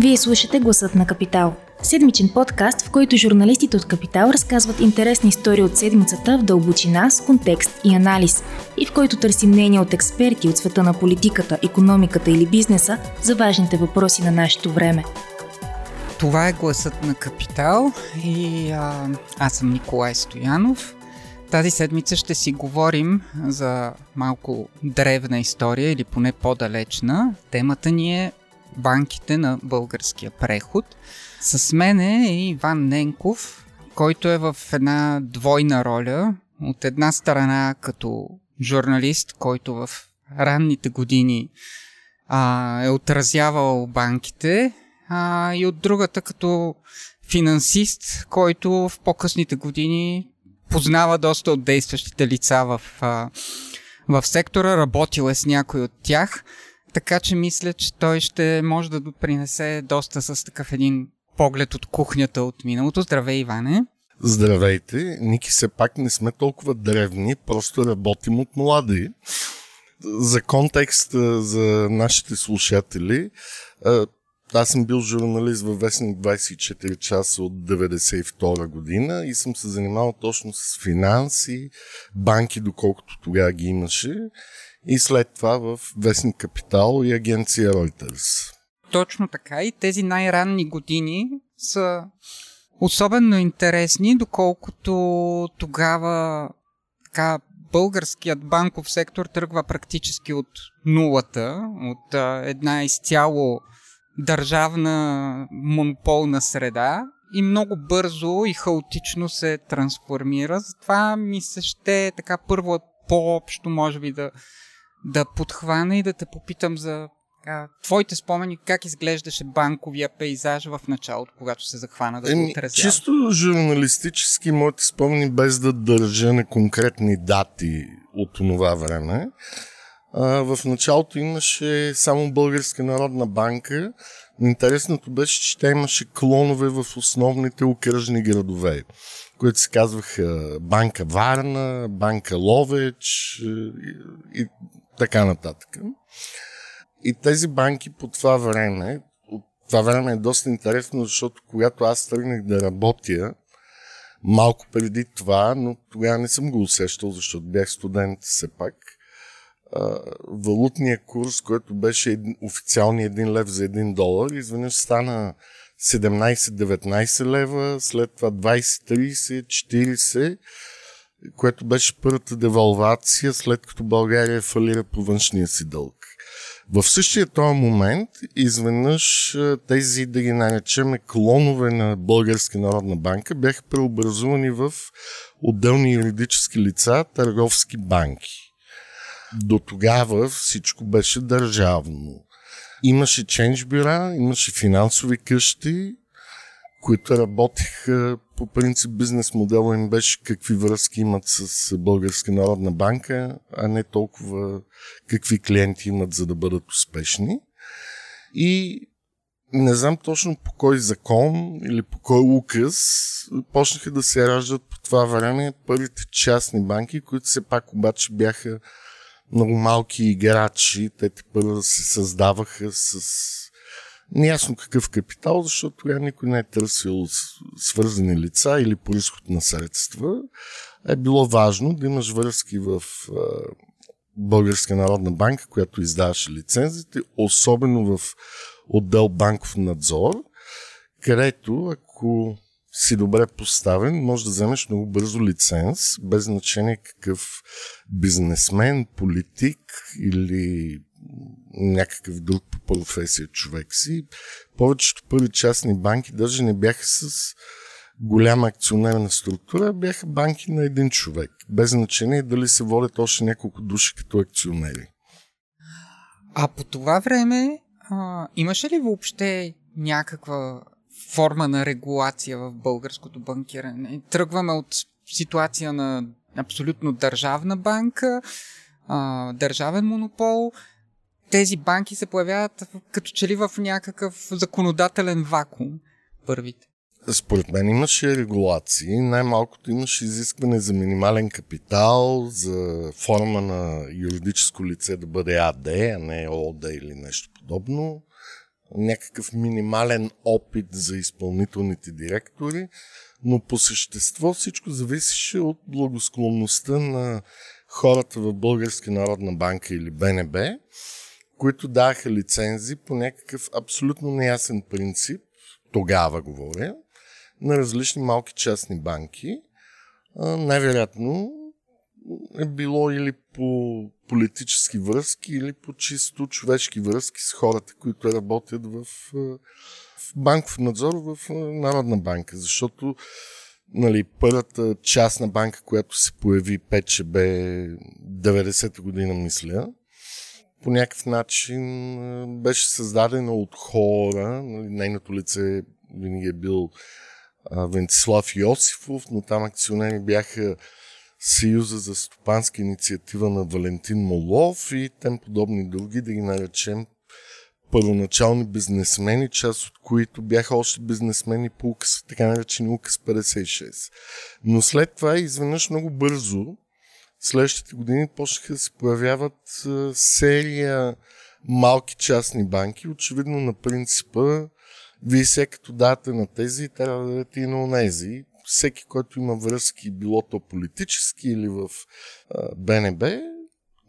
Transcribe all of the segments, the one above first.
Вие слушате Гласът на Капитал. Седмичен подкаст, в който журналистите от Капитал разказват интересни истории от седмицата в дълбочина, с контекст и анализ, и в който търсим мнение от експерти от света на политиката, економиката или бизнеса за важните въпроси на нашето време. Това е Гласът на Капитал и а, аз съм Николай Стоянов. Тази седмица ще си говорим за малко древна история или поне по-далечна. Темата ни е банките на българския преход. С мен е Иван Ненков, който е в една двойна роля. От една страна като журналист, който в ранните години а, е отразявал банките, а, и от другата като финансист, който в по-късните години познава доста от действащите лица в, а, в сектора, работил е с някой от тях, така че мисля, че той ще може да допринесе доста с такъв един поглед от кухнята от миналото. Здравей, Иване! Здравейте! Ники, все пак не сме толкова древни, просто работим от млади. За контекст за нашите слушатели, аз съм бил журналист във вестник 24 часа от 92 година и съм се занимавал точно с финанси, банки, доколкото тогава ги имаше, и след това в вестник Капитал и агенция Reuters. Точно така и тези най-ранни години са особено интересни, доколкото тогава така, българският банков сектор тръгва практически от нулата, от а, една изцяло държавна монополна среда и много бързо и хаотично се трансформира. Затова ми се ще така първо по-общо може би да, да подхвана и да те попитам за а, твоите спомени, как изглеждаше банковия пейзаж в началото, когато се захвана да го отразява? Чисто журналистически моите спомени, без да държа на конкретни дати от това време, в началото имаше само Българска народна банка. Интересното беше, че тя имаше клонове в основните окръжни градове, които се казваха Банка Варна, Банка Ловеч и, и така нататък. И тези банки по това време, това време е доста интересно, защото когато аз тръгнах да работя, малко преди това, но тогава не съм го усещал, защото бях студент все пак – валутния курс, който беше официални 1 лев за 1 долар, изведнъж стана 17-19 лева, след това 20-30, 40, което беше първата девалвация, след като България фалира по външния си дълг. В същия този момент, изведнъж тези, да ги наречеме, клонове на Българска народна банка бяха преобразувани в отделни юридически лица, търговски банки. До тогава всичко беше държавно. Имаше ченж бюра, имаше финансови къщи, които работеха по принцип бизнес модела им беше какви връзки имат с Българска народна банка, а не толкова какви клиенти имат за да бъдат успешни. И не знам точно по кой закон или по кой указ почнаха да се раждат по това време първите частни банки, които все пак обаче бяха много малки играчи, те първо се създаваха с неясно какъв капитал, защото тогава никой не е търсил свързани лица или происход на средства. Е било важно да имаш връзки в Българска народна банка, която издаваше лицензите, особено в отдел банков надзор, където ако си добре поставен, може да вземеш много бързо лиценз, без значение какъв бизнесмен, политик или някакъв друг по професия човек си. Повечето първи частни банки даже не бяха с голяма акционерна структура, бяха банки на един човек, без значение дали се водят още няколко души като акционери. А по това време а, имаше ли въобще някаква форма на регулация в българското банкиране. Тръгваме от ситуация на абсолютно държавна банка, а, държавен монопол. Тези банки се появяват като че ли в някакъв законодателен вакуум, първите. Според мен имаше регулации. Най-малкото имаше изискване за минимален капитал, за форма на юридическо лице да бъде АД, а не ОД или нещо подобно някакъв минимален опит за изпълнителните директори, но по същество всичко зависеше от благосклонността на хората в Българска народна банка или БНБ, които даваха лицензи по някакъв абсолютно неясен принцип, тогава говоря, на различни малки частни банки. най-вероятно е било или по политически връзки, или по чисто човешки връзки с хората, които работят в, в банков надзор в Народна банка. Защото нали, първата частна банка, която се появи ПЧБ 90-та година, мисля, по някакъв начин беше създадена от хора. Нали, нейното лице винаги е бил Вентислав Йосифов, но там акционери бяха Съюза за стопанска инициатива на Валентин Молов и тем подобни други, да ги наречем първоначални бизнесмени, част от които бяха още бизнесмени по указ, така наречен указ 56. Но след това изведнъж много бързо, следващите години почнаха да се появяват серия малки частни банки, очевидно на принципа вие се като дадете на тези, трябва да дадете и на онези. Всеки, който има връзки, било то политически или в БНБ,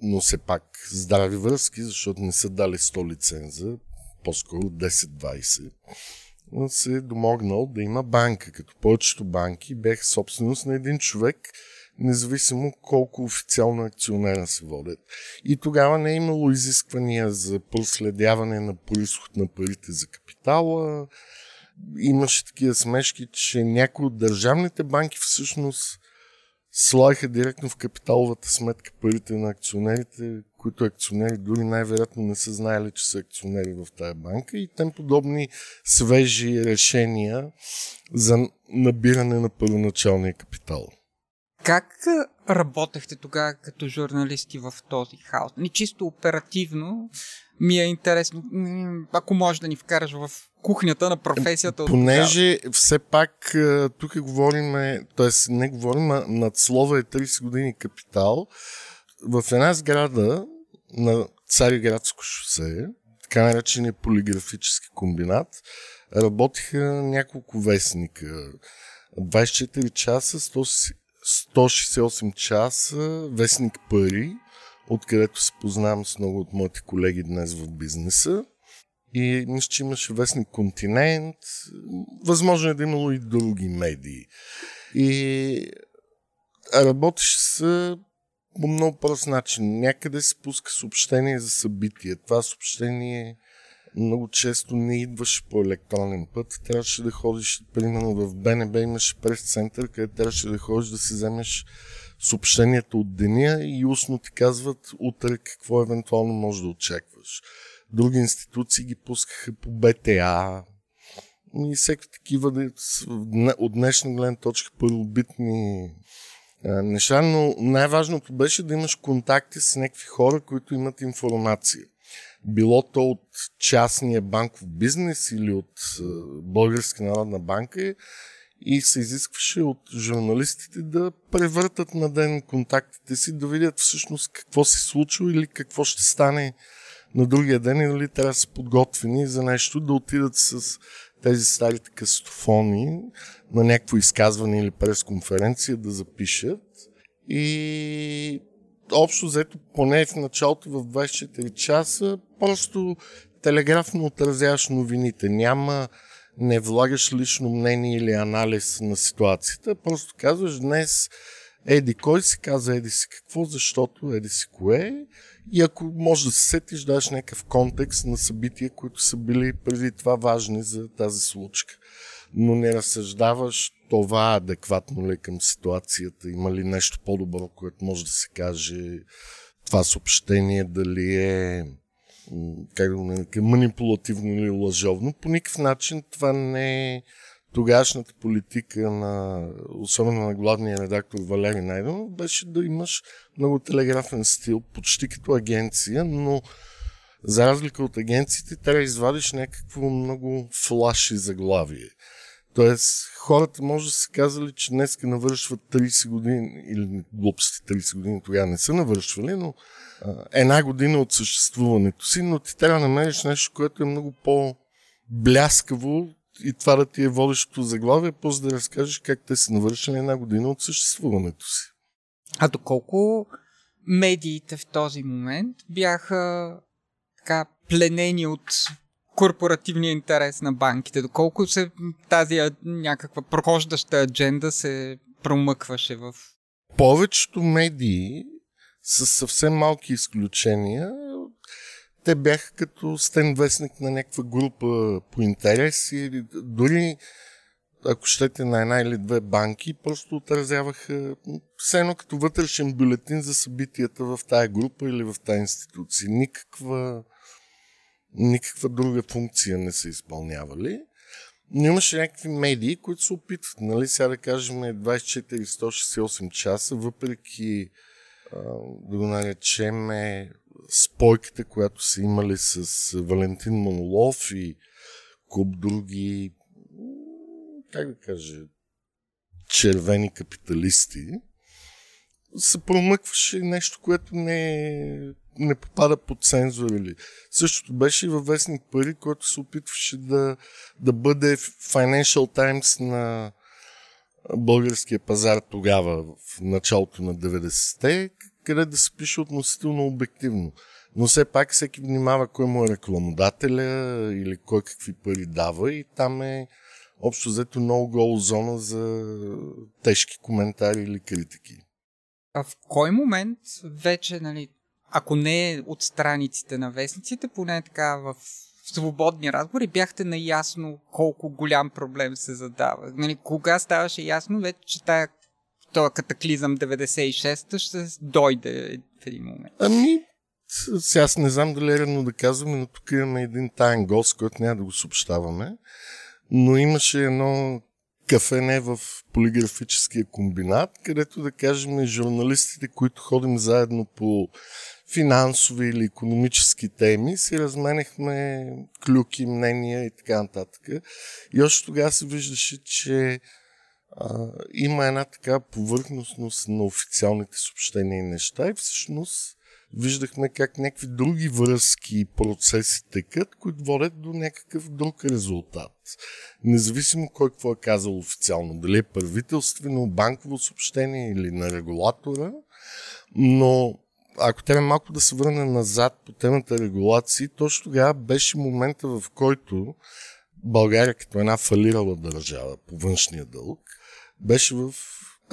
но все пак здрави връзки, защото не са дали 100 лиценза, по-скоро 10-20, се е домогнал да има банка, като повечето банки бяха собственост на един човек, независимо колко официално акционера се водят. И тогава не е имало изисквания за проследяване на происход на парите за капитала, имаше такива смешки, че някои от държавните банки всъщност слагаха директно в капиталовата сметка парите на акционерите, които акционери дори най-вероятно не са знаели, че са акционери в тая банка и тем подобни свежи решения за набиране на първоначалния капитал. Как работехте тогава като журналисти в този хаос? Не чисто оперативно ми е интересно, ако можеш да ни вкараш в кухнята на професията. Понеже от все пак тук говорим, т.е. не говорим, а над слово е 30 години капитал. В една сграда на Цариградско шосе, така наречения полиграфически комбинат, работиха няколко вестника. 24 часа, 168 часа, вестник Пари, откъдето се познавам с много от моите колеги днес в бизнеса. И мисля, че имаше вестник Континент. Възможно е да имало и други медии. И работеше се по много прост начин. Някъде се пуска съобщение за събитие. Това съобщение много често не идваше по електронен път. Трябваше да ходиш, примерно в БНБ имаше прес-център, където трябваше да ходиш да си вземеш съобщенията от деня и устно ти казват утре какво евентуално може да очакваш. Други институции ги пускаха по БТА и всеки такива от днешна гледна точка първобитни неща, но най-важното беше да имаш контакти с някакви хора, които имат информация било то от частния банков бизнес или от Българска народна банка и се изискваше от журналистите да превъртат на ден контактите си, да видят всъщност какво се случва или какво ще стане на другия ден или трябва да са подготвени за нещо, да отидат с тези старите кастофони на някакво изказване или пресконференция да запишат. И общо взето, поне в началото в 24 часа, просто телеграфно отразяваш новините. Няма, не влагаш лично мнение или анализ на ситуацията. Просто казваш днес еди кой си каза еди си какво, защото еди си кое. И ако можеш да се сетиш, даш някакъв контекст на събития, които са били преди това важни за тази случка. Но не разсъждаваш това адекватно ли е към ситуацията, има ли нещо по-добро, което може да се каже, това съобщение, дали е как да нарека, манипулативно или лъжовно. По никакъв начин това не е тогашната политика на, особено на главния редактор Валери Найденов, беше да имаш много телеграфен стил, почти като агенция, но за разлика от агенциите, трябва да извадиш някакво много флаши заглавие. Тоест, хората може да са казали, че днеска навършват 30 години, или глупости 30 години тогава не са навършвали, но а, една година от съществуването си, но ти трябва да намериш нещо, което е много по- бляскаво и това да ти е водещото заглавие, после да разкажеш как те са навършили една година от съществуването си. А доколко медиите в този момент бяха така пленени от корпоративния интерес на банките, доколко се тази някаква прохождаща адженда се промъкваше в... Повечето медии, с съвсем малки изключения, те бяха като стен вестник на някаква група по интереси, дори ако щете на една или две банки, просто отразяваха все едно като вътрешен бюлетин за събитията в тая група или в тая институция. Никаква, никаква друга функция не са изпълнявали. Но имаше някакви медии, които се опитват, нали, сега да кажем 24-168 часа, въпреки да го наречем спойката, която са имали с Валентин Монолов и куп други, как да кажа, червени капиталисти, се промъкваше нещо, което не, не попада под цензура. Или. Същото беше и във вестник Пари, който се опитваше да, да бъде Financial Times на българския пазар тогава, в началото на 90-те, къде да се пише относително обективно. Но все пак всеки внимава кой му е рекламодателя или кой какви пари дава и там е общо взето много гол зона за тежки коментари или критики. А в кой момент вече, нали, ако не е от страниците на вестниците, поне така в свободни разговори, бяхте наясно колко голям проблем се задава. Нали, кога ставаше ясно вече, че тая този катаклизъм 96-та ще дойде в един момент? Ами, сега аз не знам дали е редно да казваме, но тук имаме един таен гост, който няма да го съобщаваме. Но имаше едно кафене в полиграфическия комбинат, където да кажем журналистите, които ходим заедно по финансови или економически теми, си разменехме клюки, мнения и така нататък. И още тогава се виждаше, че а, има една така повърхностност на официалните съобщения и неща и всъщност виждахме как някакви други връзки и процеси текат, които водят до някакъв друг резултат. Независимо кой какво е казал официално, дали е правителствено, банково съобщение или на регулатора, но ако трябва малко да се върне назад по темата регулации, точно тогава беше момента, в който България като една фалирала държава по външния дълг, беше в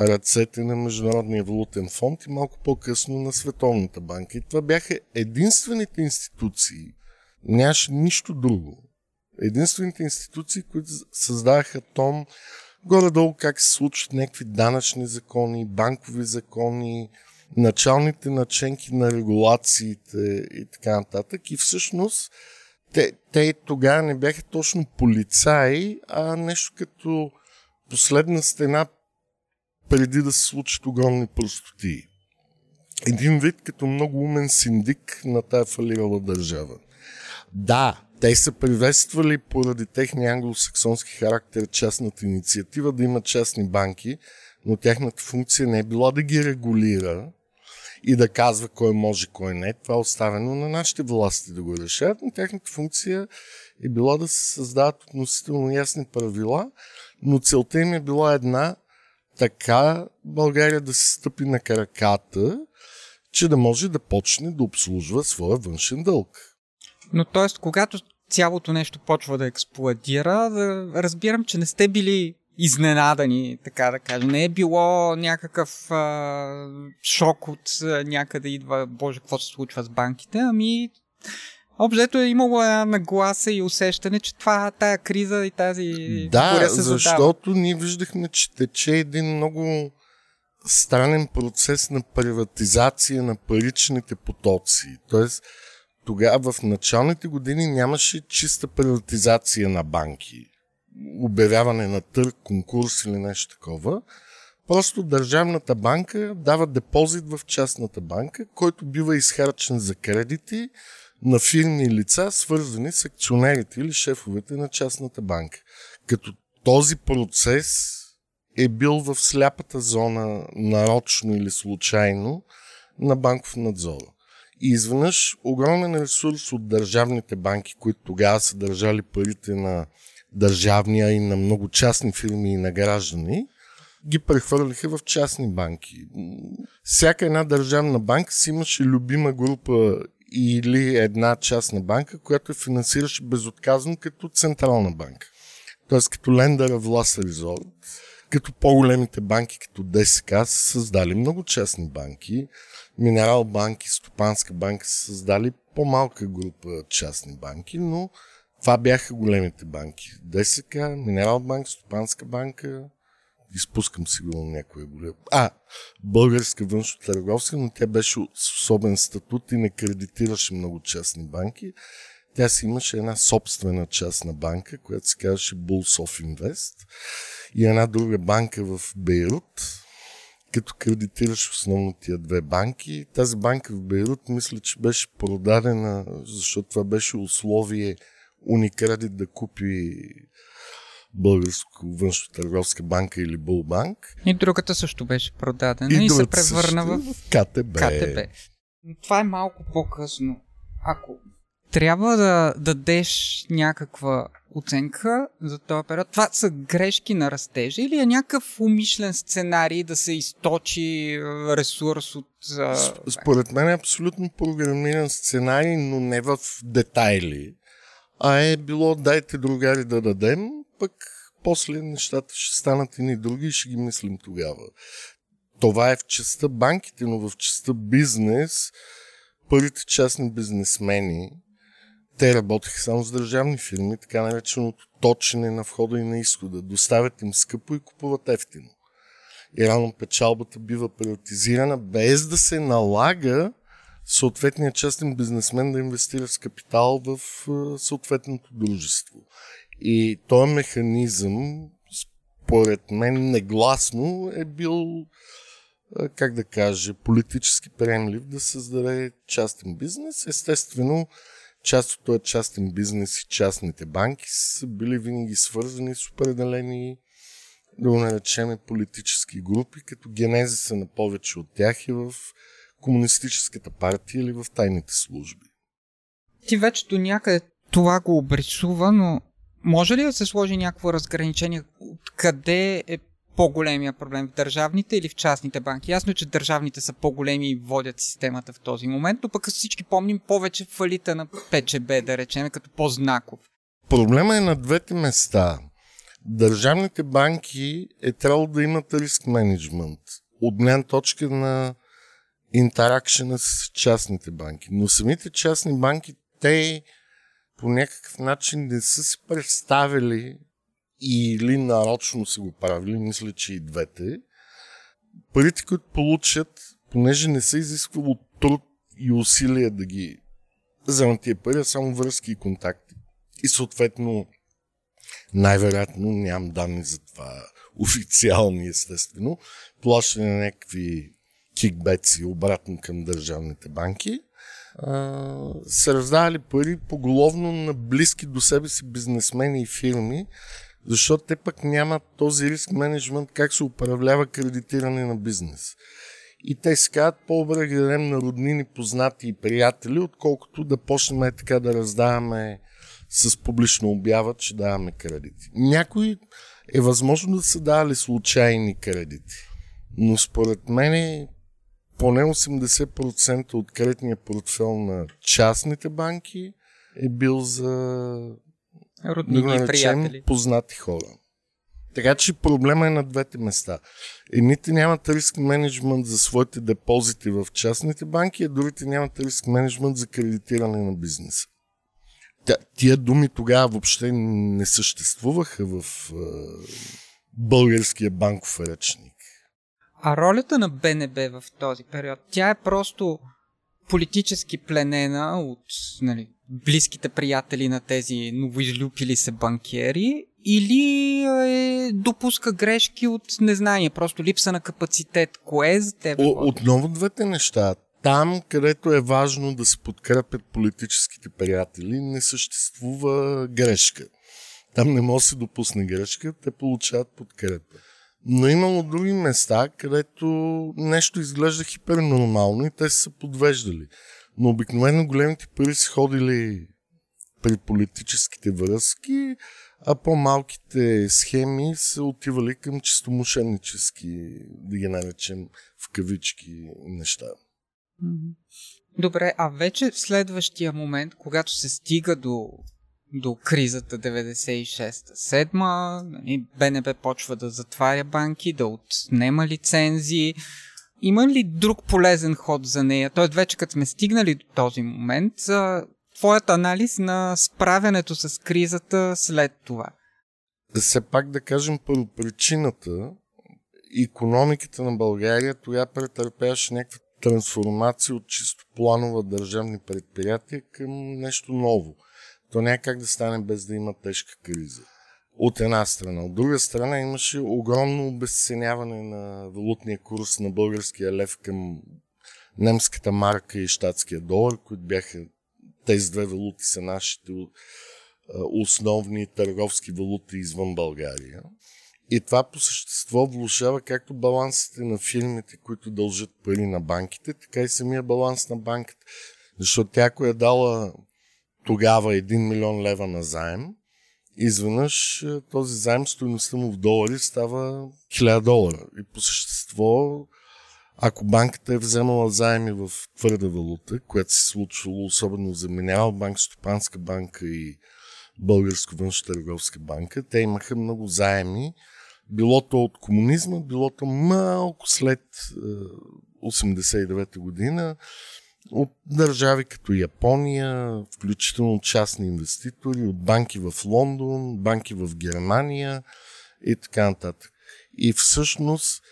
ръцете на Международния валутен фонд и малко по-късно на Световната банка. И това бяха единствените институции, нямаше нищо друго. Единствените институции, които създадаха том горе-долу как се случват някакви данъчни закони, банкови закони, началните наченки на регулациите и така нататък. И всъщност те, те тогава не бяха точно полицаи, а нещо като последна стена преди да се случат огромни простоти. Един вид като много умен синдик на тая фалирала държава. Да, те са приветствали поради техния англосаксонски характер частната инициатива да имат частни банки, но тяхната функция не е била да ги регулира и да казва кой може, кой не. Това е оставено на нашите власти да го решат, но тяхната функция е била да се създават относително ясни правила, но целта им е била една така България да се стъпи на краката, че да може да почне да обслужва своя външен дълг. Но т.е. когато цялото нещо почва да експлодира, да разбирам, че не сте били изненадани, така да кажа. Не е било някакъв а, шок от а, някъде идва, боже, какво се случва с банките, ами Обзето е имало една нагласа и усещане, че това, тая криза и тази Да, се защото задава. ние виждахме, че тече един много странен процес на приватизация на паричните потоци. Тоест, тогава в началните години нямаше чиста приватизация на банки. Обявяване на търг, конкурс или нещо такова. Просто държавната банка дава депозит в частната банка, който бива изхарчен за кредити, на фирми лица, свързани с акционерите или шефовете на частната банка. Като този процес е бил в сляпата зона, нарочно или случайно, на банков надзор. И изведнъж огромен ресурс от държавните банки, които тогава са държали парите на държавния и на много частни фирми и на граждани, ги прехвърлиха в частни банки. Всяка една държавна банка си имаше любима група или една частна банка, която финансираше безотказно като централна банка. Тоест като of Last Resort, като по-големите банки, като ДСК, са създали много частни банки. Минерал банки, Стопанска банка са създали по-малка група частни банки, но това бяха големите банки. ДСК, Минерал банк, Стопанска банка, изпускам сигурно някоя голема. А, българска външно-търговска, но тя беше с особен статут и не кредитираше много частни банки. Тя си имаше една собствена частна банка, която се казваше Bulls of Invest и една друга банка в Бейрут, като кредитираш основно тия две банки. Тази банка в Бейрут мисля, че беше продадена, защото това беше условие Уникредит да купи Българско външно-търговска банка или Булбанк. И другата също беше продадена и, и се превърна в КТБ. КТБ. Това е малко по-късно. Ако трябва да дадеш някаква оценка за този период, това са грешки на растежа или е някакъв умишлен сценарий да се източи ресурс от... Според мен е абсолютно програмиран сценарий, но не в детайли. А е било дайте другари да дадем, пък после нещата ще станат ни други и ще ги мислим тогава. Това е в частта банките, но в частта бизнес, първите частни бизнесмени, те работеха само с държавни фирми, така нареченото точене на входа и на изхода. Доставят им скъпо и купуват ефтино. И рано печалбата бива приватизирана, без да се налага съответният частен бизнесмен да инвестира с капитал в съответното дружество. И този механизъм, според мен, негласно е бил, как да кажа, политически приемлив да създаде частен бизнес. Естествено, част от този частен бизнес и частните банки са били винаги свързани с определени да го наречем политически групи, като генезиса на повече от тях е в комунистическата партия или в тайните служби. Ти вече до някъде това го обрисува, но може ли да се сложи някакво разграничение къде е по-големия проблем в държавните или в частните банки? Ясно е, че държавните са по-големи и водят системата в този момент, но пък всички помним повече фалита на ПЧБ, да речем, като по-знаков. Проблема е на двете места. Държавните банки е трябвало да имат риск менеджмент от гледна точка на интеракшена с частните банки. Но самите частни банки, те по някакъв начин не са си представили или нарочно са го правили, мисля, че и двете, парите, които получат, понеже не са изисквало труд и усилия да ги вземат тия пари, а само връзки и контакти. И съответно, най-вероятно, нямам данни за това, официални естествено, плащане на някакви кикбеци обратно към държавните банки, са раздавали пари поголовно на близки до себе си бизнесмени и фирми, защото те пък нямат този риск менеджмент как се управлява кредитиране на бизнес. И те си казват, по-добре да дадем на роднини, познати и приятели, отколкото да почнем така да раздаваме с публична обява, че даваме кредити. Някои е възможно да са давали случайни кредити. Но според мен поне 80% от кредитния портфел на частните банки е бил за роднини да наречем, приятели. познати хора. Така че проблема е на двете места. Едните нямат риск менеджмент за своите депозити в частните банки, а другите нямат риск менеджмент за кредитиране на бизнеса. Тия думи тогава въобще не съществуваха в е, българския банков речник. А ролята на БНБ в този период, тя е просто политически пленена от нали, близките приятели на тези новоизлюпили се банкери или е, допуска грешки от незнание, просто липса на капацитет. Кое е за теб? Отново двете неща. Там, където е важно да се подкрепят политическите приятели, не съществува грешка. Там не може да се допусне грешка, те получават подкрепа. Но имало други места, където нещо изглежда хипернормално и те са подвеждали. Но обикновено големите пари са ходили при политическите връзки, а по-малките схеми са отивали към чисто мошеннически, да ги наречем в кавички неща. Добре, а вече в следващия момент, когато се стига до, до кризата 96-7, нали, БНБ почва да затваря банки, да отнема лицензии. Има ли друг полезен ход за нея? Тоест, вече като сме стигнали до този момент, твоят анализ на справянето с кризата след това? Все пак да кажем първо причината. Економиката на България тогава претърпяваше някаква трансформация от чисто планова държавни предприятия към нещо ново. То няма как да стане без да има тежка криза. От една страна. От друга страна имаше огромно обесценяване на валутния курс на българския лев към немската марка и щатския долар, които бяха тези две валути са нашите основни търговски валути извън България. И това по същество влушава както балансите на фирмите, които дължат пари на банките, така и самия баланс на банката. Защото тя, ако е дала тогава 1 милион лева на заем, изведнъж този заем, стоеността му в долари става 1000 долара. И по същество ако банката е вземала заеми в твърда валута, което се случвало особено за Минерал банк, Стопанска банка и Българско външна търговска банка, те имаха много заеми, било то от комунизма, било то малко след 89-та година, от държави като Япония, включително частни инвеститори, от банки в Лондон, банки в Германия и така нататък. И всъщност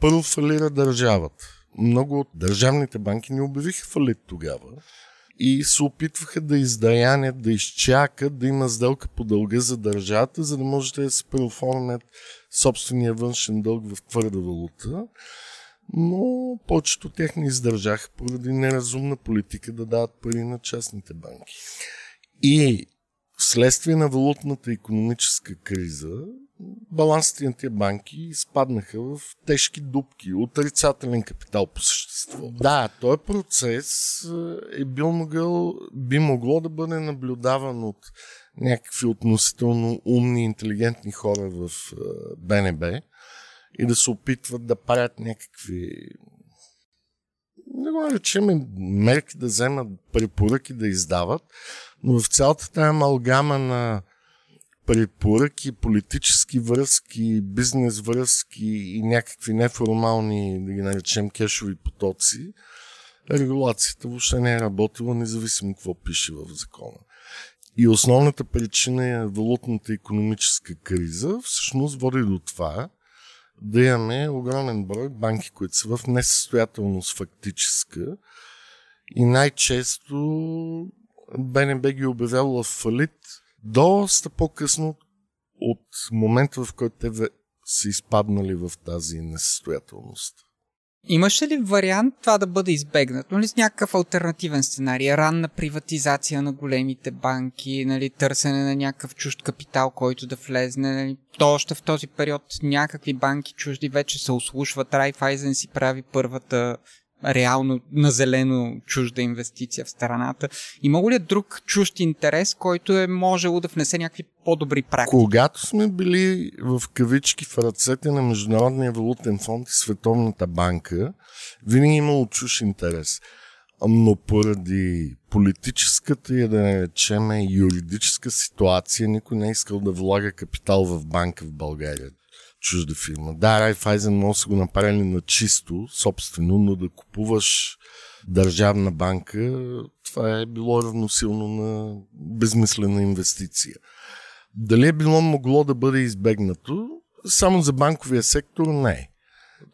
първо фалира държавата. Много от държавните банки не обявиха фалит тогава и се опитваха да издаянят, да изчакат, да има сделка по дълга за държавата, за да можете да се преоформят собствения външен дълг в твърда валута. Но повечето от тях не издържаха поради неразумна политика да дават пари на частните банки. И вследствие на валутната економическа криза, балансите на тези банки спаднаха в тежки дупки, отрицателен капитал по същество. Да, този процес е бил могъл, би могло да бъде наблюдаван от някакви относително умни, интелигентни хора в БНБ и да се опитват да правят някакви не го наречем мерки да вземат препоръки да издават, но в цялата тази амалгама на препоръки, политически връзки, бизнес връзки и някакви неформални, да ги наречем, кешови потоци, регулацията въобще не е работила, независимо какво пише в закона. И основната причина е валутната економическа криза, всъщност води до това да имаме огромен брой банки, които са в несъстоятелност фактическа и най-често БНБ ги обявява в фалит доста по-късно от момента, в който те са изпаднали в тази несъстоятелност. Имаше ли вариант това да бъде избегнато? Нали, с някакъв альтернативен сценарий? Ранна приватизация на големите банки, нали, търсене на някакъв чужд капитал, който да влезне. Нали, то още в този период някакви банки чужди вече се ослушват. Райфайзен си прави първата реално на зелено чужда инвестиция в страната. Има ли е друг чужд интерес, който е можело да внесе някакви по-добри практики? Когато сме били в кавички в ръцете на Международния валутен фонд и Световната банка, винаги е имало чуж интерес. Но поради политическата и да речеме юридическа ситуация, никой не е искал да влага капитал в банка в България чужда фирма. Да, Райфайзен може са го направили на чисто, собствено, но да купуваш държавна банка, това е било равносилно на безмислена инвестиция. Дали е било могло да бъде избегнато? Само за банковия сектор не.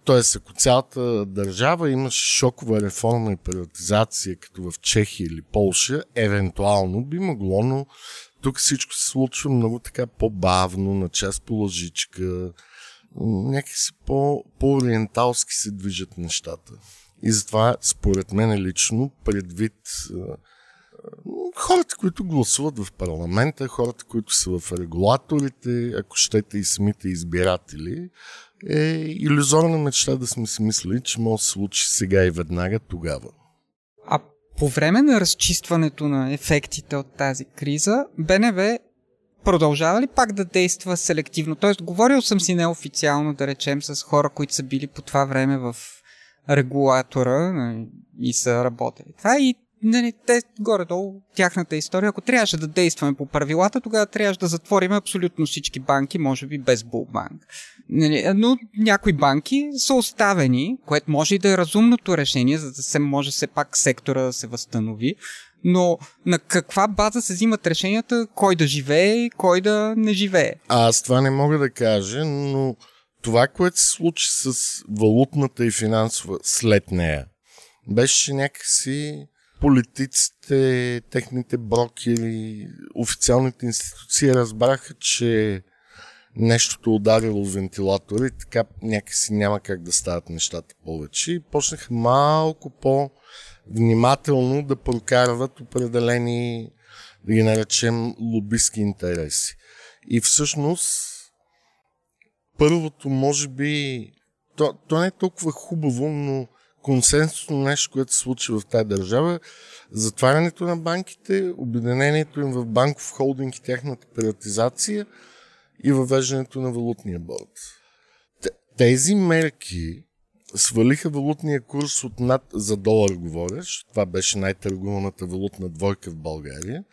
Тоест, ако цялата държава имаше шокова реформа и приватизация, като в Чехия или Полша, евентуално би могло, но тук всичко се случва много така по-бавно, на част по лъжичка, някакси по, по-ориенталски се движат нещата. И затова, според мен лично, предвид хората, които гласуват в парламента, хората, които са в регулаторите, ако щете и самите избиратели, е иллюзорна мечта да сме си мислили, че може да се случи сега и веднага тогава. А по време на разчистването на ефектите от тази криза, БНВ продължава ли пак да действа селективно? Тоест, говорил съм си неофициално, да речем, с хора, които са били по това време в регулатора и са работили. Това и нали, те горе-долу тяхната история. Ако трябваше да действаме по правилата, тогава трябваше да затворим абсолютно всички банки, може би без Булбанк. Нали, но някои банки са оставени, което може и да е разумното решение, за да се може все пак сектора да се възстанови. Но на каква база се взимат решенията, кой да живее и кой да не живее? Аз това не мога да кажа, но това, което се случи с валутната и финансова след нея, беше някакси политиците, техните брокери, официалните институции разбраха, че нещото ударило вентилатора и така някакси няма как да стават нещата повече. И почнаха малко по-внимателно да прокарват определени, да ги наречем, лобистки интереси. И всъщност, първото, може би, то, то не е толкова хубаво, но консенсусно нещо, което се случи в тази държава. Затварянето на банките, обединението им в банков холдинг и тяхната приватизация и въвеждането на валутния борт. Тези мерки свалиха валутния курс от над, за долар говориш, това беше най-търгуваната валутна двойка в България,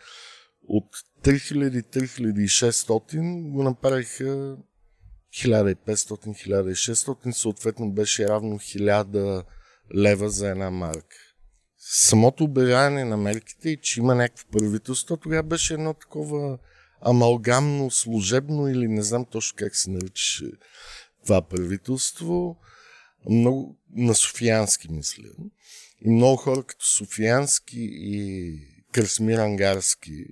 от 3000-3600 го направиха 1500-1600, съответно беше равно 1000 лева за една марка. Самото обявяване на мерките и че има някакво правителство, тогава беше едно такова амалгамно, служебно или не знам точно как се наричаше това правителство. Много на Софиянски, мисля. И много хора като Софиянски и Красмир Ангарски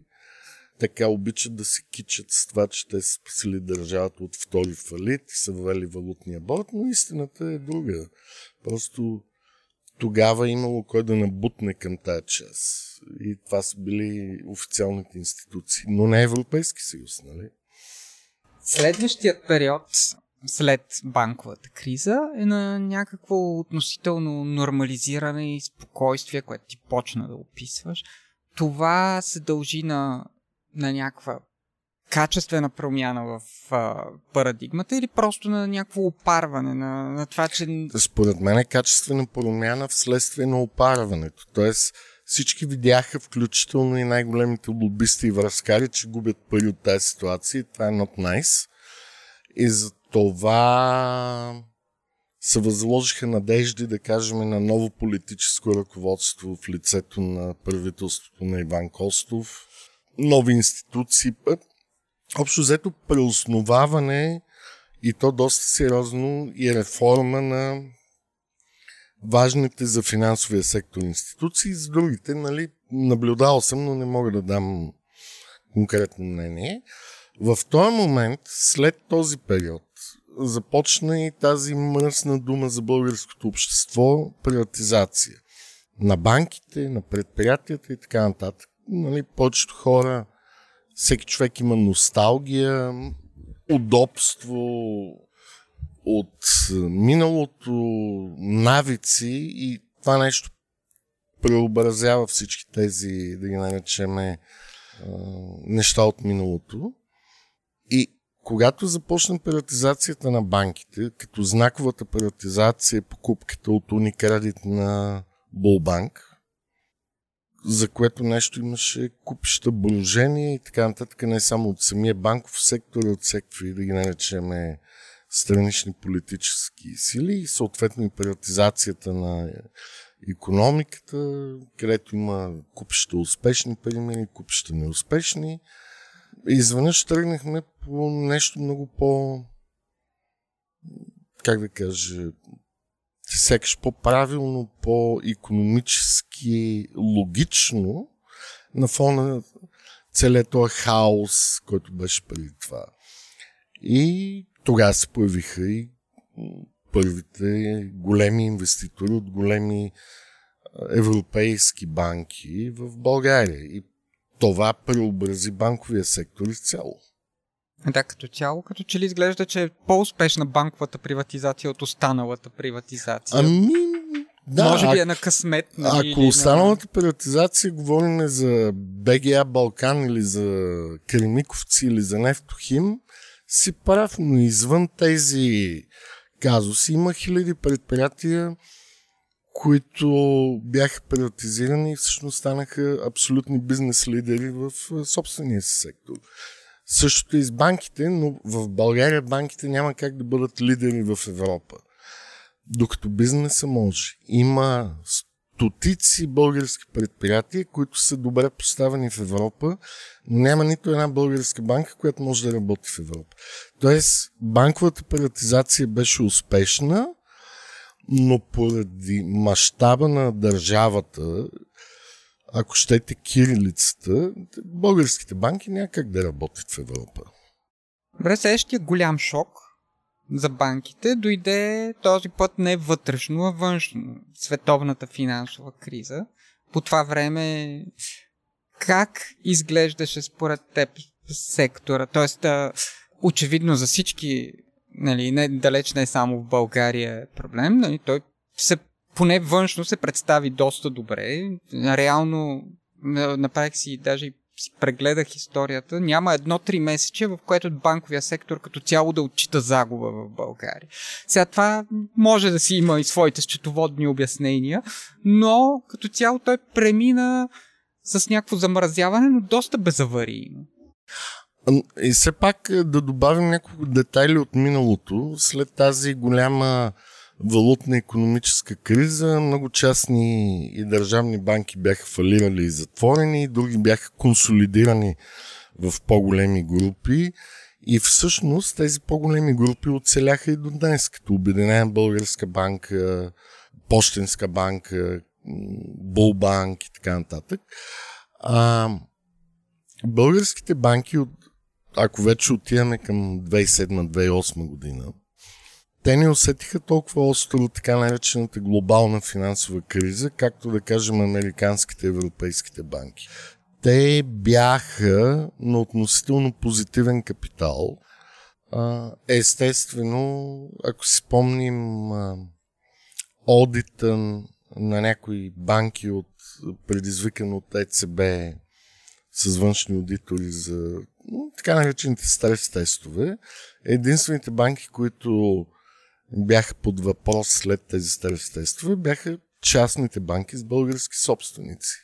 така обичат да се кичат с това, че те са спасили държавата от втори фалит и са въвели валутния борт, но истината е друга. Просто тогава имало кой да набутне към тази част. И това са били официалните институции, но не Европейски съюз, нали? Следващият период след банковата криза е на някакво относително нормализиране и спокойствие, което ти почна да описваш. Това се дължи на, на някаква качествена промяна в а, парадигмата или просто на някакво опарване на, на това, че... Според мен е качествена промяна вследствие на опарването. Тоест всички видяха, включително и най-големите лобисти и връзкари, че губят пари от тази ситуация. Това е not nice. И за това се възложиха надежди, да кажем, на ново политическо ръководство в лицето на правителството на Иван Костов, нови институции, общо взето преосноваване и то доста сериозно и реформа на важните за финансовия сектор институции. За другите, нали, наблюдал съм, но не мога да дам конкретно мнение. В този момент, след този период, започна и тази мръсна дума за българското общество приватизация. На банките, на предприятията и така нататък. Нали, повечето хора всеки човек има носталгия, удобство от миналото, навици и това нещо преобразява всички тези, да ги наречеме, неща от миналото. И когато започна приватизацията на банките, като знаковата приватизация е покупката от Уникредит на Булбанк, за което нещо имаше купища брожения и така нататък, не само от самия банков сектор, от всеки, да ги наречеме странични политически сили и съответно и приватизацията на економиката, където има купища успешни примери, купища неуспешни. Изведнъж тръгнахме по нещо много по как да кажа, сякаш по-правилно, по-економически логично на фона на целият този хаос, който беше преди това. И тогава се появиха и първите големи инвеститори от големи европейски банки в България. И това преобрази банковия сектор изцяло. Да, като цяло, като че ли изглежда, че е по-успешна банковата приватизация от останалата приватизация. Ами, да, може би е на късмет. Нали, ако останалата на... приватизация говорим за БГА Балкан или за Кремиковци или за Нефтохим, си прав, но извън тези казуси има хиляди предприятия, които бяха приватизирани и всъщност станаха абсолютни бизнес лидери в собствения си сектор. Същото и с банките, но в България банките няма как да бъдат лидери в Европа. Докато бизнеса може. Има стотици български предприятия, които са добре поставени в Европа, но няма нито една българска банка, която може да работи в Европа. Тоест, банковата приватизация беше успешна, но поради мащаба на държавата, ако щете кирилицата, българските банки няма как да работят в Европа. Добре, следващия голям шок за банките дойде този път не вътрешно, а външно. Световната финансова криза. По това време как изглеждаше според теб сектора? Тоест, очевидно за всички, нали, не, далеч не само в България е проблем, нали, той се, поне външно се представи доста добре. Реално направих си даже си прегледах историята, няма едно три месече, в което банковия сектор като цяло да отчита загуба в България. Сега това може да си има и своите счетоводни обяснения, но като цяло той премина с някакво замразяване, но доста безаварийно. И все пак е, да добавим няколко детайли от миналото. След тази голяма валутна економическа криза, много частни и държавни банки бяха фалирали и затворени, други бяха консолидирани в по-големи групи. И всъщност тези по-големи групи оцеляха и до днес, като Обединена българска банка, Пощенска банка, Булбанк и така нататък. А, българските банки, от, ако вече отиваме към 2007-2008 година, те не усетиха толкова остро така наречената глобална финансова криза, както да кажем американските и европейските банки. Те бяха на относително позитивен капитал. Естествено, ако си спомним одита на някои банки от предизвикан от ЕЦБ с външни аудитори за така наречените стрес тестове, единствените банки, които бяха под въпрос след тези стрес тестове, бяха частните банки с български собственици.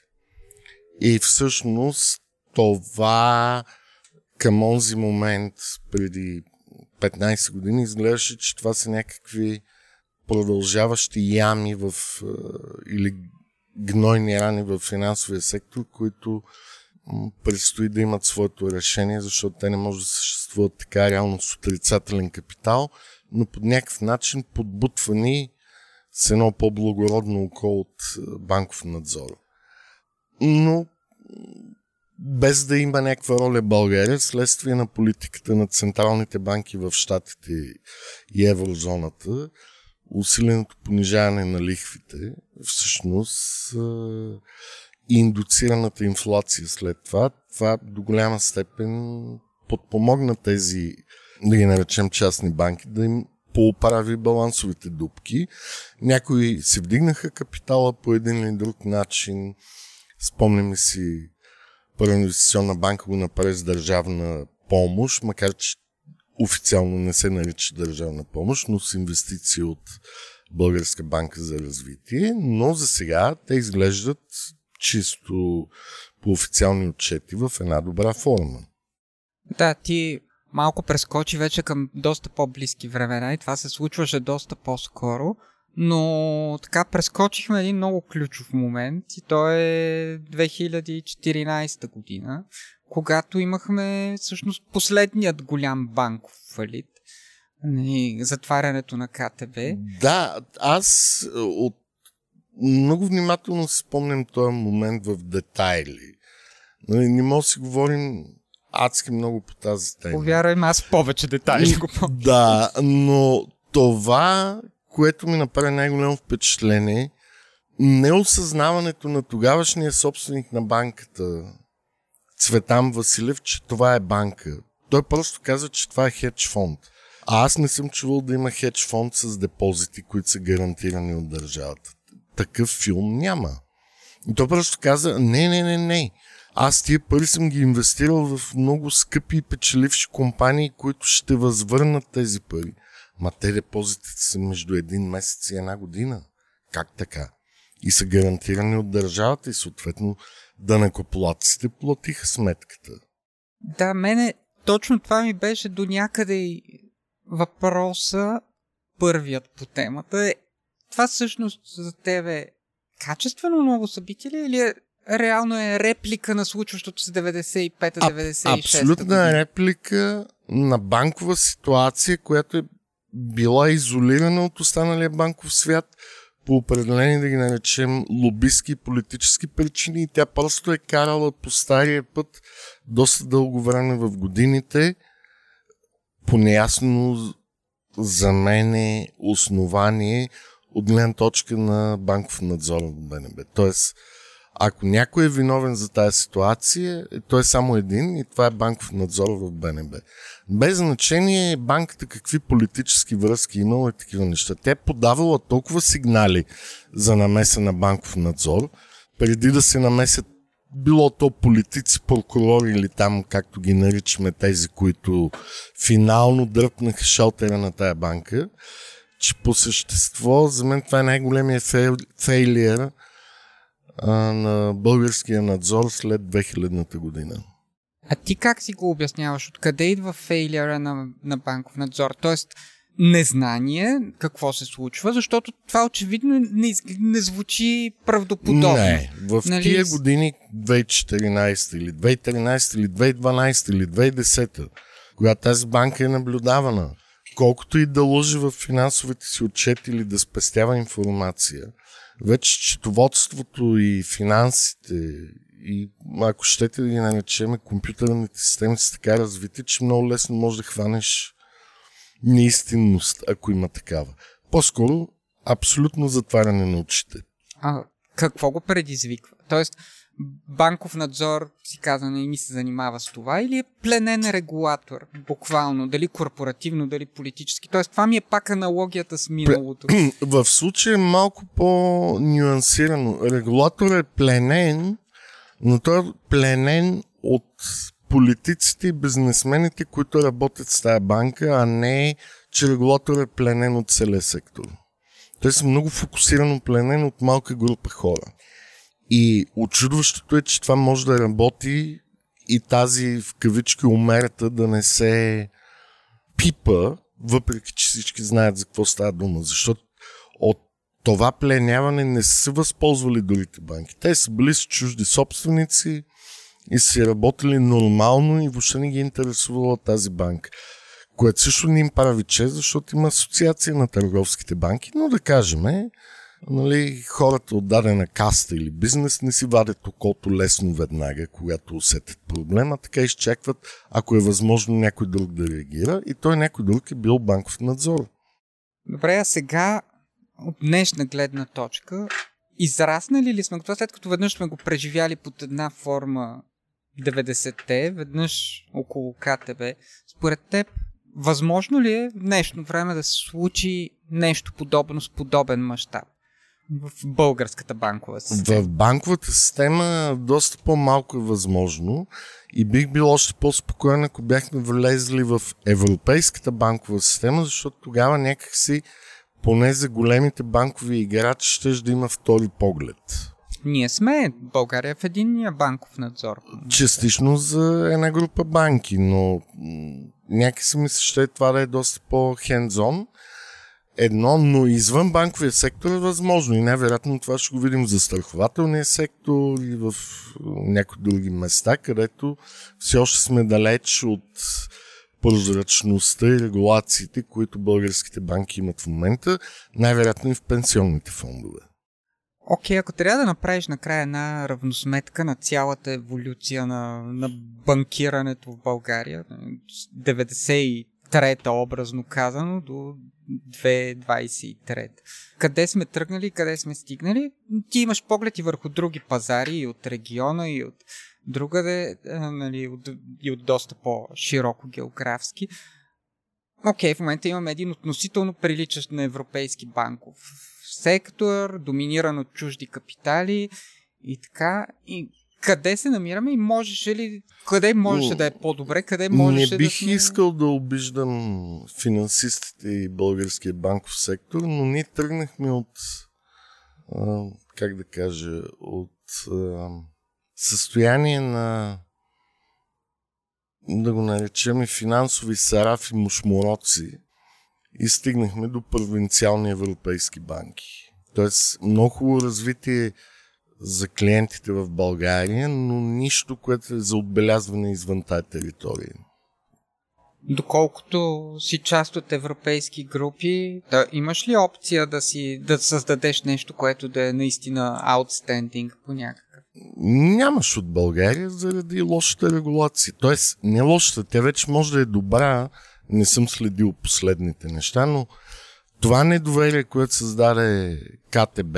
И всъщност това към онзи момент, преди 15 години, изглеждаше, че това са някакви продължаващи ями в, или гнойни рани в финансовия сектор, които предстои да имат своето решение, защото те не може да съществуват така реално с отрицателен капитал, но по някакъв начин подбутвани с едно по-благородно око от банков надзор. Но без да има някаква роля България, следствие на политиката на централните банки в Штатите и еврозоната, усиленото понижаване на лихвите, всъщност и индуцираната инфлация след това, това до голяма степен подпомогна тези, да ги наречем частни банки, да им поуправи балансовите дупки. Някои се вдигнаха капитала по един или друг начин. Спомняме си Първа инвестиционна банка го направи с държавна помощ, макар че официално не се нарича държавна помощ, но с инвестиции от Българска банка за развитие, но за сега те изглеждат чисто по официални отчети в една добра форма. Да, ти малко прескочи вече към доста по-близки времена и това се случваше доста по-скоро, но така прескочихме един много ключов момент и то е 2014 година, когато имахме всъщност последният голям банков фалит, затварянето на КТБ. Да, аз от много внимателно си спомням този момент в детайли. Нали, не мога да си говорим адски много по тази тема. Повярвай аз повече детайли го помня. Да, но това, което ми направи най-голямо впечатление, неосъзнаването на тогавашния собственик на банката, Цветан Василев, че това е банка. Той просто каза, че това е хедж фонд. А аз не съм чувал да има хедж фонд с депозити, които са гарантирани от държавата такъв филм няма. И то просто каза, не, не, не, не. Аз тия пари съм ги инвестирал в много скъпи и печеливши компании, които ще възвърнат тези пари. Ма те депозитите са между един месец и една година. Как така? И са гарантирани от държавата и съответно да накоплаците платиха сметката. Да, мене точно това ми беше до някъде и въпроса, първият по темата е това всъщност за тебе качествено ново събитие ли? Или е, реално е реплика на случващото се 95-96? Абсолютна реплика на банкова ситуация, която е била изолирана от останалия банков свят по определени, да ги наречем, лобистки и политически причини. И тя просто е карала по стария път доста дълго време в годините. По неясно за мен е основание от гледна точка на банков надзор в БНБ. Тоест, ако някой е виновен за тази ситуация, той е само един и това е банков надзор в БНБ. Без значение банката какви политически връзки имала и такива неща. Те е подавала толкова сигнали за намеса на банков надзор, преди да се намесят било то политици, прокурори или там, както ги наричаме, тези, които финално дръпнаха шалтера на тая банка, че по същество за мен това е най-големия фейлиер а, на българския надзор след 2000-та година. А ти как си го обясняваш? Откъде идва фейлиера на, на банков надзор? Тоест, незнание какво се случва, защото това очевидно не, не звучи правдоподобно. Не, в нали... тия години 2014 или 2013 или 2012 или 2010, когато тази банка е наблюдавана, колкото и да лъжи в финансовите си отчети или да спестява информация, вече счетоводството и финансите и ако щете да ги наречем, компютърните системи са така развити, че много лесно можеш да хванеш неистинност, ако има такава. По-скоро абсолютно затваряне на очите. А какво го предизвиква? Тоест, банков надзор си казва не ми се занимава с това или е пленен регулатор, буквално, дали корпоративно, дали политически. Тоест това ми е пак аналогията с миналото. В случая е малко по-нюансирано. Регулатор е пленен, но той е пленен от политиците и бизнесмените, които работят с тази банка, а не че регулатор е пленен от целия сектор. Той са много фокусирано пленен от малка група хора. И очудващото е, че това може да работи и тази в кавички умерата да не се пипа, въпреки че всички знаят за какво става дума. Защото от това пленяване не са се възползвали другите банки. Те са били с чужди собственици и са работили нормално и въобще не ги интересувала тази банка. Което също не им прави чест, защото има асоциация на търговските банки, но да кажем, нали, хората от дадена каста или бизнес не си вадят окото лесно веднага, когато усетят проблема, така изчакват, ако е възможно някой друг да реагира и той някой друг е бил банков надзор. Добре, а сега от днешна гледна точка, израснали ли сме това, след като веднъж сме го преживяли под една форма 90-те, веднъж около КТБ, според теб, възможно ли е в днешно време да се случи нещо подобно с подобен мащаб? В българската банкова система? В банковата система доста по-малко е възможно и бих бил още по-спокоен, ако бяхме влезли в европейската банкова система, защото тогава някакси поне за големите банкови играчи ще да има втори поглед. Ние сме България в единния банков надзор. Частично за една група банки, но някакси ми се ще това да е доста по-хендзон едно, но извън банковия сектор е възможно и най-вероятно това ще го видим за страхователния сектор и в някои други места, където все още сме далеч от прозрачността и регулациите, които българските банки имат в момента, най-вероятно и в пенсионните фондове. Окей, okay, ако трябва да направиш накрая една равносметка на цялата еволюция на, на банкирането в България, 93-та образно казано до 2023. Къде сме тръгнали, къде сме стигнали? Ти имаш поглед и върху други пазари и от региона, и от другаде, нали, и от доста по-широко географски. окей, в момента имаме един относително приличащ на европейски банков сектор, доминиран от чужди капитали и така. И къде се намираме и можеше ли, къде можеше Но, да е по-добре, къде можеше Не бих да сме... искал да обиждам финансистите и българския банков сектор, но ние тръгнахме от, а, как да кажа, от а, състояние на да го наречем финансови сарафи мушмуроци и стигнахме до провинциални европейски банки. Тоест много хубаво развитие за клиентите в България, но нищо, което е за отбелязване извън тази територия. Доколкото си част от европейски групи, да, имаш ли опция да, си, да създадеш нещо, което да е наистина outstanding по някакъв? Нямаш от България заради лошата регулация. Тоест, не лошата, тя вече може да е добра, не съм следил последните неща, но това недоверие, което създаде КТБ,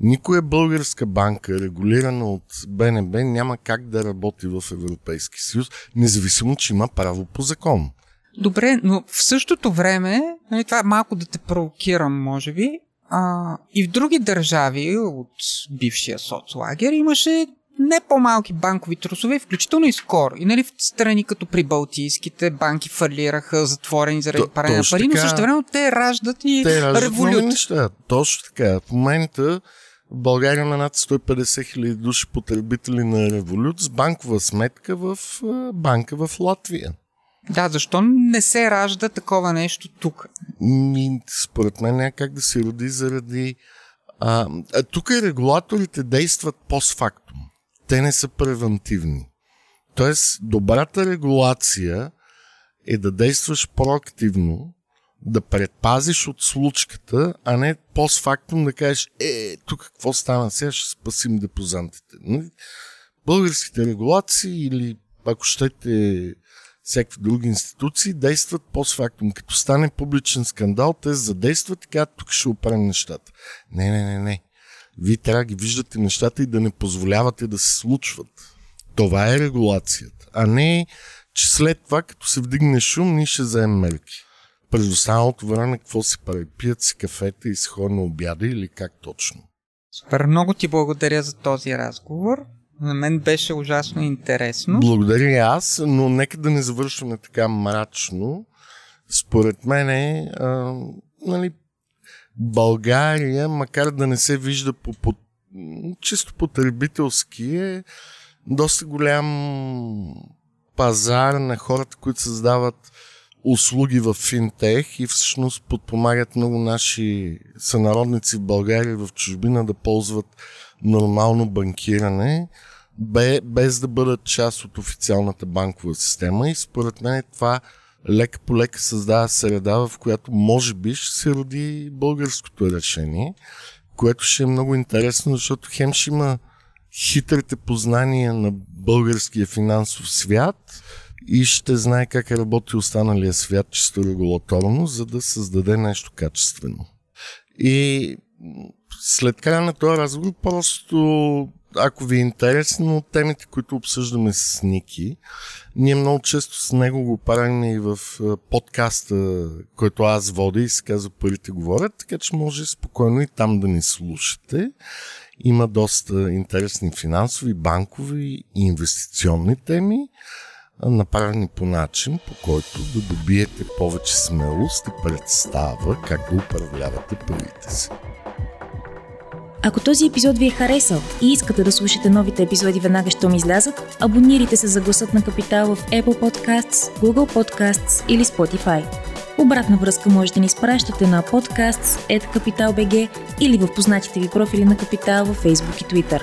Никоя българска банка, регулирана от БНБ, няма как да работи в Европейски съюз, независимо, че има право по закон. Добре, но в същото време, нали, това е малко да те провокирам, може би, а, и в други държави от бившия соцлагер имаше не по-малки банкови трусове, включително и скоро. И нали в страни като при Балтийските банки фалираха, затворени заради паране на пари, но също време те раждат и те раждат револют. Неща. Точно така. В момента в България има над 150 хиляди души потребители на Револют с банкова сметка в банка в Латвия. Да, защо не се ражда такова нещо тук? Ми, според мен няма как да се роди заради... А, а, тук регулаторите действат постфактум. Те не са превентивни. Тоест, добрата регулация е да действаш проактивно да предпазиш от случката, а не постфактум да кажеш, е, тук какво стана, сега ще спасим депозантите. Нали? Българските регулации или ако щете всякакви други институции действат постфактум. Като стане публичен скандал, те задействат казват, тук ще оправим нещата. Не, не, не, не. Вие трябва да ги виждате нещата и да не позволявате да се случват. Това е регулацията. А не, че след това, като се вдигне шум, ние ще вземем мерки през останалото време какво се прави? Пият си кафета и се ходят на обяда или как точно? Супер, много ти благодаря за този разговор. На мен беше ужасно интересно. Благодаря аз, но нека да не завършваме така мрачно. Според мен е, а, нали, България, макар да не се вижда по, по чисто потребителски, е доста голям пазар на хората, които създават услуги в финтех и всъщност подпомагат много наши сънародници в България и в чужбина да ползват нормално банкиране, без да бъдат част от официалната банкова система. И според мен това лека по лека създава среда, в която може би ще се роди българското решение, което ще е много интересно, защото хем ще има хитрите познания на българския финансов свят, и ще знае как е работи останалия свят чисто регулаторно, за да създаде нещо качествено. И след края на този разговор просто ако ви е интересно темите, които обсъждаме с Ники, ние много често с него го правим и в подкаста, който аз водя и се казва Парите говорят, така че може спокойно и там да ни слушате. Има доста интересни финансови, банкови и инвестиционни теми направени по начин, по който да добиете повече смелост и представа как да управлявате парите си. Ако този епизод ви е харесал и искате да слушате новите епизоди веднага, щом излязат, абонирайте се за гласът на Капитал в Apple Podcasts, Google Podcasts или Spotify. Обратна връзка можете ни изпращате на podcasts.capital.bg или в познатите ви профили на Капитал във Facebook и Twitter.